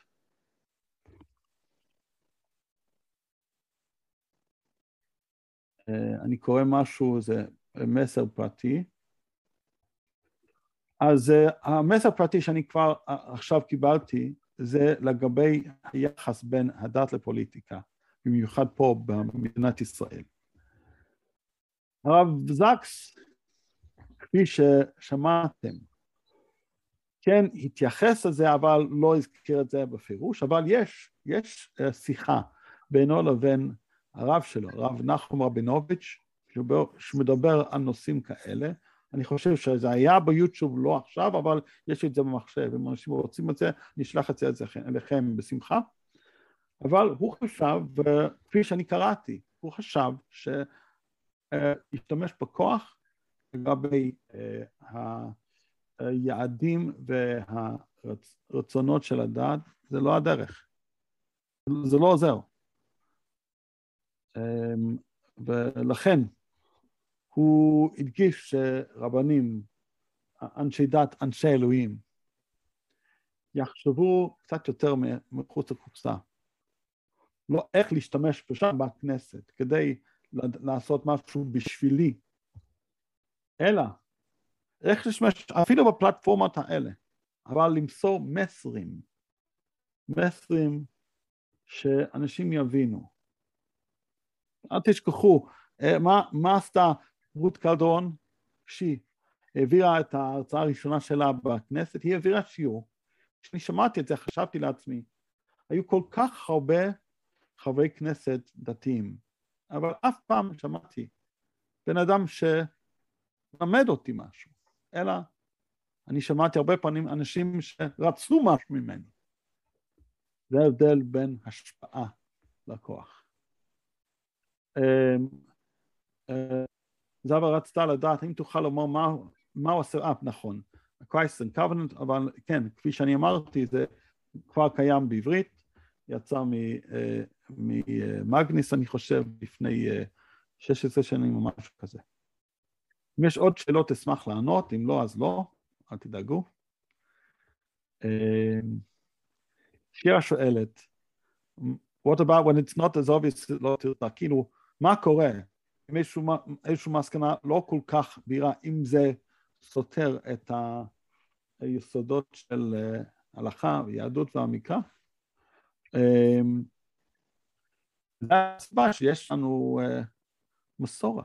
C: אה, אני קורא משהו, זה מסר פרטי. אז uh, המסר הפרטי שאני כבר uh, עכשיו קיבלתי זה לגבי היחס בין הדת לפוליטיקה, במיוחד פה במדינת ישראל. הרב זקס, כפי ששמעתם, כן התייחס לזה אבל לא הזכיר את זה בפירוש, אבל יש, יש uh, שיחה בינו לבין הרב שלו, הרב נחום רבינוביץ', שמדבר על נושאים כאלה, אני חושב שזה היה ביוטיוב לא עכשיו, אבל יש את זה במחשב, אם אנשים רוצים את זה, נשלח את זה אליכם בשמחה. אבל הוא חשב, וכפי שאני קראתי, הוא חשב שישתמש בכוח לגבי אה, היעדים והרצונות של הדת, זה לא הדרך, זה לא עוזר. אמ, ולכן הוא הדגיש שרבנים, אנשי דת, אנשי אלוהים, יחשבו קצת יותר מחוץ לקופסה. לא איך להשתמש בשם בכנסת כדי לעשות משהו בשבילי, אלא איך להשתמש אפילו בפלטפורמות האלה, אבל למסור מסרים, מסרים שאנשים יבינו. אל תשכחו, אה, מה, מה עשתה רות קלדרון, כשהיא העבירה את ההרצאה הראשונה שלה בכנסת, היא העבירה שיעור. כשאני שמעתי את זה חשבתי לעצמי, היו כל כך הרבה חברי כנסת דתיים, אבל אף פעם שמעתי בן אדם שלמד אותי משהו, אלא אני שמעתי הרבה פעמים אנשים שרצו משהו ממני. זה ההבדל בין השפעה לכוח. אמ, אה, זהבה רצתה לדעת אם תוכל לומר מה, הוא עושה, אה נכון, Christ and Covenant, אבל כן, כפי שאני אמרתי, זה כבר קיים בעברית, יצא ממגניס אני חושב לפני 16 שנים או משהו כזה. אם יש עוד שאלות אשמח לענות, אם לא אז לא, אל תדאגו. שירה שואלת, what about when it's not as obvious, לא תרצה, כאילו, מה קורה עם איזושהי מסקנה לא כל כך בהירה, אם זה סותר את היסודות של אה, הלכה ויהדות והמקרא. זו הסיבה שיש לנו אה, מסורה,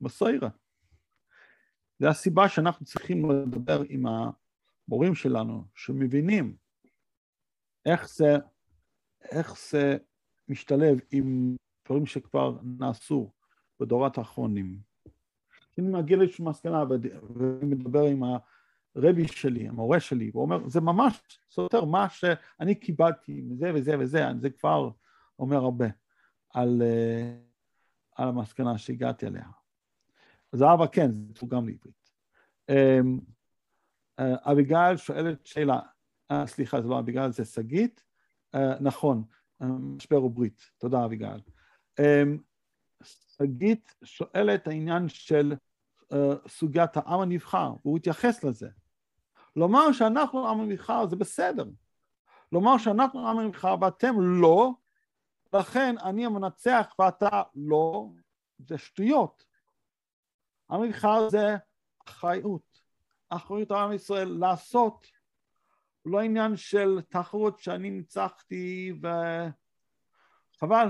C: מסוירה. זו הסיבה שאנחנו צריכים לדבר עם המורים שלנו, שמבינים איך זה, איך זה משתלב עם דברים שכבר נעשו בדורות האחרונים. אני מגיע לאיזושהי מסקנה ומדבר עם הרבי שלי, המורה שלי, הוא אומר, זה ממש סותר מה שאני קיבלתי מזה וזה וזה, זה כבר אומר הרבה על, אה, על המסקנה שהגעתי אליה. אז אבא כן, זה תורגם לעברית. אמ, אה, אביגיל שואלת שאלה, אה, סליחה, זה לא אביגיל, זה שגית, נכון, משבר וברית, תודה אביגיל. אמ, שגית שואלת העניין של סוגיית העם הנבחר, והוא התייחס לזה. לומר שאנחנו עם הנבחר זה בסדר. לומר שאנחנו עם הנבחר ואתם לא, לכן אני המנצח ואתה לא, זה שטויות. עם הנבחר זה אחריות. אחריות העם ישראל לעשות, לא עניין של תחרות שאני ניצחתי וחבל.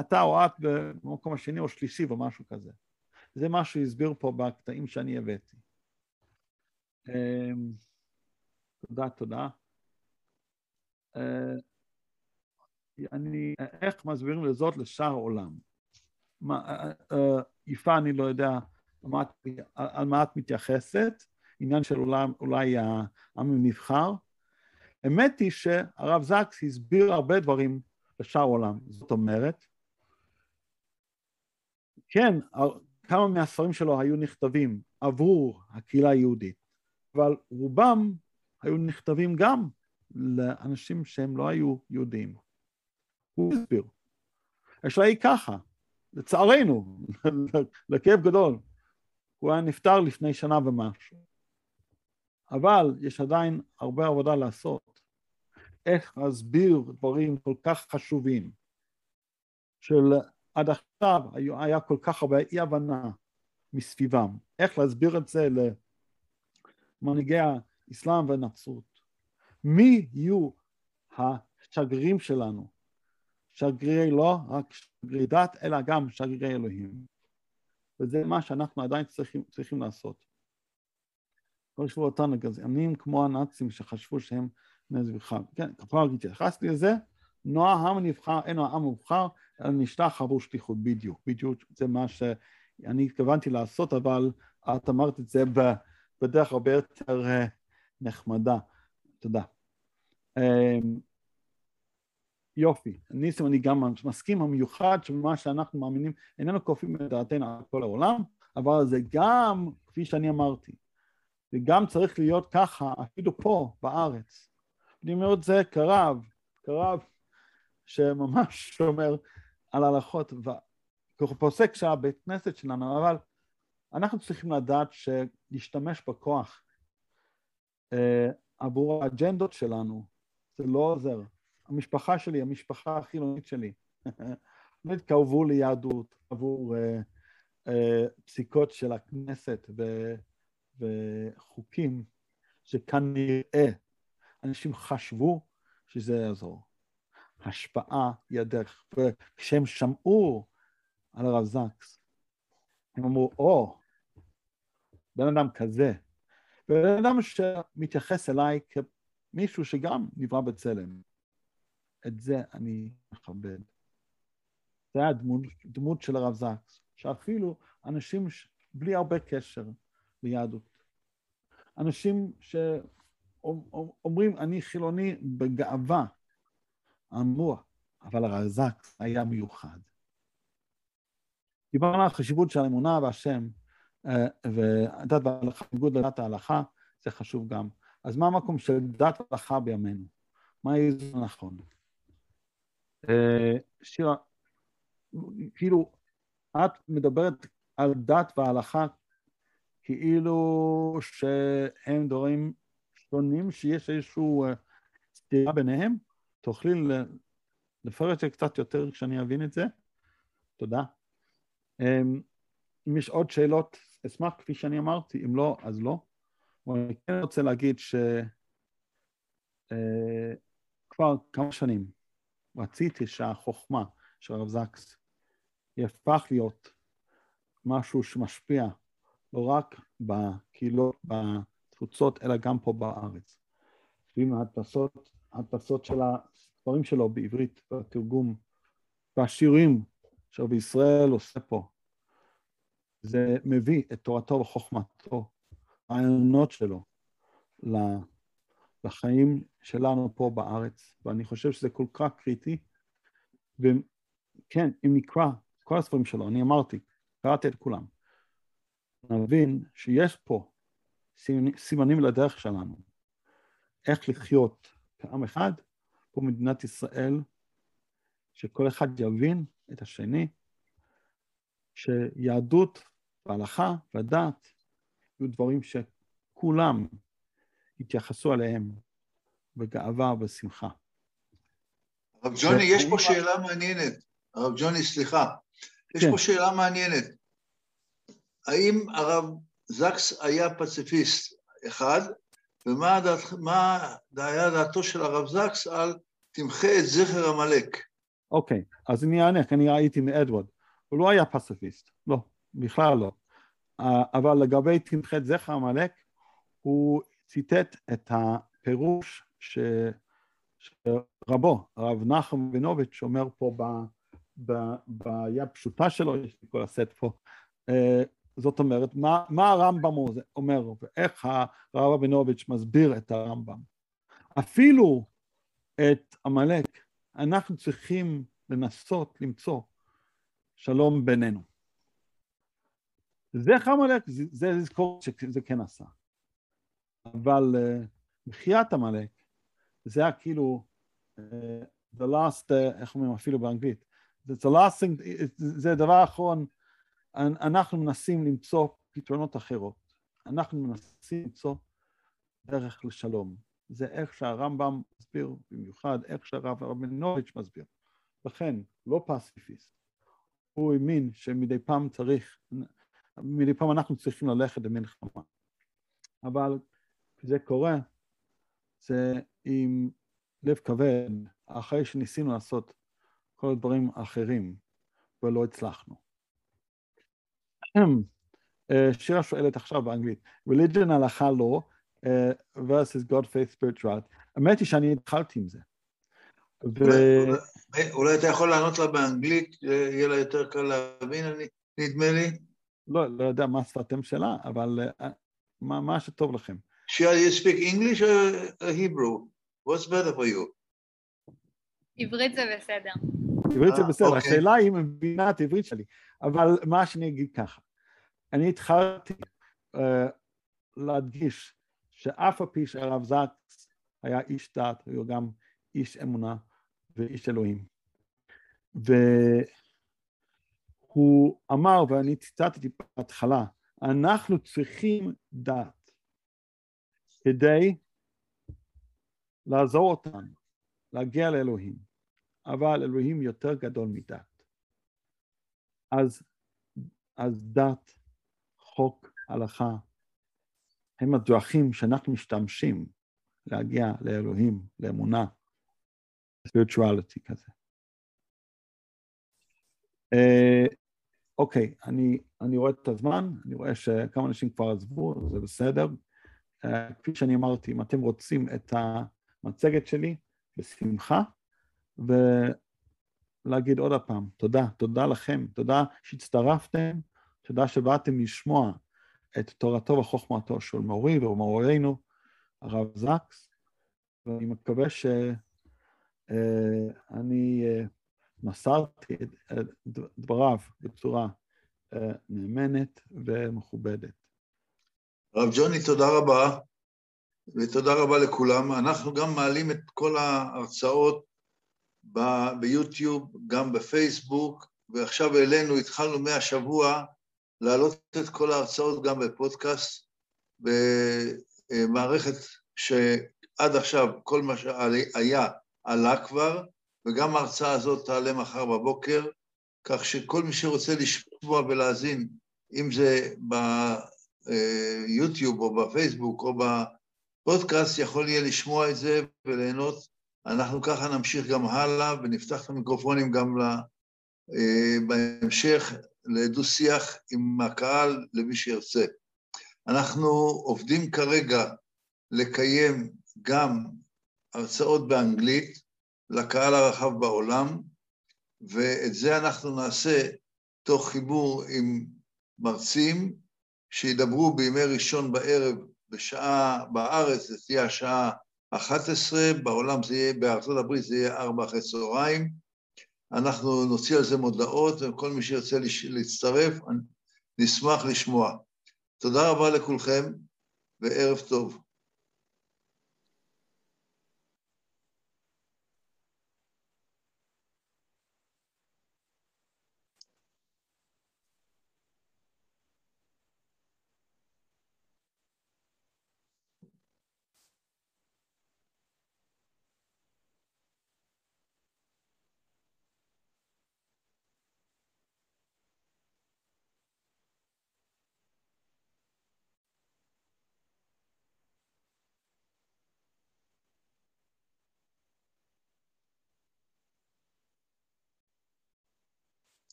C: אתה או את במקום השני או שלישי או משהו כזה. זה מה שהסביר פה בקטעים שאני הבאתי. אמ, תודה, תודה. אה, אני, איך מסבירים לזאת לשאר העולם? מה, אה, אה, יפה אני לא יודע על מה את מתייחסת, עניין של אולי, אולי העם נבחר. האמת היא שהרב זקס הסביר הרבה דברים לשאר העולם, זאת אומרת, כן, כמה מהספרים שלו היו נכתבים עבור הקהילה היהודית, אבל רובם היו נכתבים גם לאנשים שהם לא היו יהודים. הוא הסביר. השאלה היא ככה, לצערנו, לכאב גדול, הוא היה נפטר לפני שנה ומשהו. אבל יש עדיין הרבה עבודה לעשות. איך להסביר דברים כל כך חשובים, של עד עכשיו היה כל כך הרבה אי הבנה מסביבם. איך להסביר את זה למנהיגי האסלאם והנצרות. מי יהיו השגרירים שלנו? שגרירי לא רק שגרירי דת, אלא גם שגרירי אלוהים. וזה מה שאנחנו עדיין צריכים, צריכים לעשות. ישבו אותנו גזענים כמו הנאצים שחשבו שהם נזבחה. כן, כבר התייחסתי לזה, נוע העם הנבחר, אינו העם המובחר, אלא נשלח עבור שליחות, בדיוק. בדיוק זה מה שאני התכוונתי לעשות, אבל את אמרת את זה בדרך הרבה יותר אה, נחמדה. תודה. יופי. ניסים, אני גם מסכים המיוחד שמה שאנחנו מאמינים איננו כופים את דעתנו על כל העולם, אבל זה גם, כפי שאני אמרתי, זה גם צריך להיות ככה אפילו פה בארץ. אני אומר את זה כרב, כרב שממש שומר על ההלכות, ופוסק שהבית כנסת שלנו, אבל אנחנו צריכים לדעת שלהשתמש בכוח אה, עבור האג'נדות שלנו, זה לא עוזר. המשפחה שלי, המשפחה החילונית שלי, לא התקרבו ליהדות עבור uh, uh, פסיקות של הכנסת ו, וחוקים שכנראה אנשים חשבו שזה יעזור. השפעה היא הדרך. וכשהם שמעו על הרב זקס, הם אמרו, או, בן אדם כזה, בן אדם שמתייחס אליי כמישהו שגם נברא בצלם. את זה אני מכבד. זה היה דמות, דמות של הרב זקס, שאפילו אנשים ש... בלי הרבה קשר ליהדות, אנשים שאומרים אני חילוני בגאווה, אמרו, אבל הרב זקס היה מיוחד. דיברנו על החשיבות של האמונה והשם, אה, ודת והלכה, בניגוד לדת ההלכה, זה חשוב גם. אז מה המקום של דת והלכה בימינו? מה האיזון הנכון? אה, שירה, כאילו, את מדברת על דת והלכה כאילו שהם דברים שונים, שיש איזושהי אה, סתירה ביניהם? תוכלי לפרט את זה קצת יותר כשאני אבין את זה? תודה. אמ, אם יש עוד שאלות, אשמח כפי שאני אמרתי, אם לא, אז לא. אני כן רוצה להגיד שכבר אה, כמה שנים רציתי שהחוכמה של הרב זקס יהפך להיות משהו שמשפיע לא רק בקהילות, בתפוצות, אלא גם פה בארץ. ועם ההדפסות, ההדפסות של הספרים שלו בעברית, בתרגום, והשירים בישראל עושה פה, זה מביא את תורתו וחוכמתו, הרעיונות שלו לחיים שלנו פה בארץ, ואני חושב שזה כל כך קריטי. וכן, אם נקרא כל הספרים שלו, אני אמרתי, קראתי את כולם, נבין שיש פה סימנים לדרך שלנו, איך לחיות כעם אחד פה במדינת ישראל, שכל אחד יבין את השני, שיהדות והלכה ודת יהיו דברים שכולם יתייחסו אליהם בגאווה ובשמחה.
B: הרב ג'וני, יש פה שאלה מעניינת. הרב ג'וני, סליחה. יש כן. פה שאלה מעניינת. האם הרב זקס היה פציפיסט, אחד, ומה דעת, היה דעתו של הרב זקס על תמחה את זכר עמלק?
C: אוקיי, אז אני אענה, כי אני הייתי מאדוארד. הוא לא היה פציפיסט, לא, בכלל לא. אבל לגבי תמחה את זכר עמלק, הוא ציטט את הפירוש ש... שרבו, הרב נחם בנוביץ', אומר פה ב... ב... ביד פשוטה שלו, יש לי כל הסט פה, uh, זאת אומרת, מה, מה הרמב"ם אומר, ואיך הרב רבינוביץ' מסביר את הרמב"ם. אפילו את עמלק אנחנו צריכים לנסות למצוא שלום בינינו. זה עמלק, זה לזכור שזה כן עשה. אבל uh, מחיית עמלק, זה היה כאילו uh, the last, uh, איך אומרים אפילו באנגלית, the last thing, זה הדבר האחרון, אנחנו מנסים למצוא פתרונות אחרות, אנחנו מנסים למצוא דרך לשלום. זה איך שהרמב"ם מסביר, במיוחד איך שהרב רבינוביץ' מסביר. לכן, לא פסיפיסט. הוא האמין שמדי פעם צריך, מדי פעם אנחנו צריכים ללכת למלחמה. אבל כשזה קורה, זה עם לב כבד, אחרי שניסינו לעשות כל הדברים האחרים ולא הצלחנו. אה, שירה שואלת עכשיו באנגלית, religion הלכה לא, uh, versus God faith spirituality. האמת היא שאני התחלתי עם זה.
B: ו... אולי אתה יכול לענות לה באנגלית, יהיה לה יותר קל להבין, נדמה לי.
C: לא, לא יודע מה שפת אם שלה, אבל מה, מה שטוב לכם.
B: Shall you speak English or Hebrew? What's better for you?
D: עברית זה בסדר.
C: עברית זה בסדר, אוקיי. השאלה היא אם היא מבינה את העברית שלי, אבל מה שאני אגיד ככה, אני התחלתי uh, להדגיש שאף על פי שהרב זקס היה איש דת, הוא גם איש אמונה ואיש אלוהים. והוא אמר, ואני ציטטתי בהתחלה, אנחנו צריכים דת כדי לעזור אותנו להגיע לאלוהים, אבל אלוהים יותר גדול מדת. אז, אז דת, חוק, הלכה, הם הדרכים שאנחנו משתמשים להגיע לאלוהים, לאמונה, ספיריטואליטי כזה. Uh, אוקיי, אני, אני רואה את הזמן, אני רואה שכמה אנשים כבר עזבו, זה בסדר. Uh, כפי שאני אמרתי, אם אתם רוצים את המצגת שלי, בשמחה, ולהגיד עוד הפעם, תודה, תודה לכם, תודה שהצטרפתם, תודה שבאתם לשמוע את תורתו וחוכמתו של מורי ומורנו, הרב זקס, ואני מקווה שאני אה, מסרתי את דבריו בצורה אה, נאמנת ומכובדת.
B: הרב ג'וני, תודה רבה, ותודה רבה לכולם. אנחנו גם מעלים את כל ההרצאות ביוטיוב, גם בפייסבוק, ועכשיו אלינו, התחלנו מהשבוע להעלות את כל ההרצאות גם בפודקאסט, במערכת שעד עכשיו כל מה שהיה עלה כבר, וגם ההרצאה הזאת תעלה מחר בבוקר, כך שכל מי שרוצה לשמוע ולהאזין, אם זה ביוטיוב או בפייסבוק או בפודקאסט, יכול יהיה לשמוע את זה וליהנות. אנחנו ככה נמשיך גם הלאה ונפתח את המיקרופונים גם בהמשך לדו-שיח עם הקהל למי שירצה. אנחנו עובדים כרגע לקיים גם הרצאות באנגלית לקהל הרחב בעולם, ואת זה אנחנו נעשה תוך חיבור עם מרצים שידברו בימי ראשון בערב בשעה, בארץ זה תהיה השעה 11, בעולם זה יהיה, בארצות הברית זה יהיה 4 אחרי צהריים, אנחנו נוציא על זה מודעות, וכל מי שירצה להצטרף, נשמח לשמוע. תודה רבה לכולכם, וערב טוב.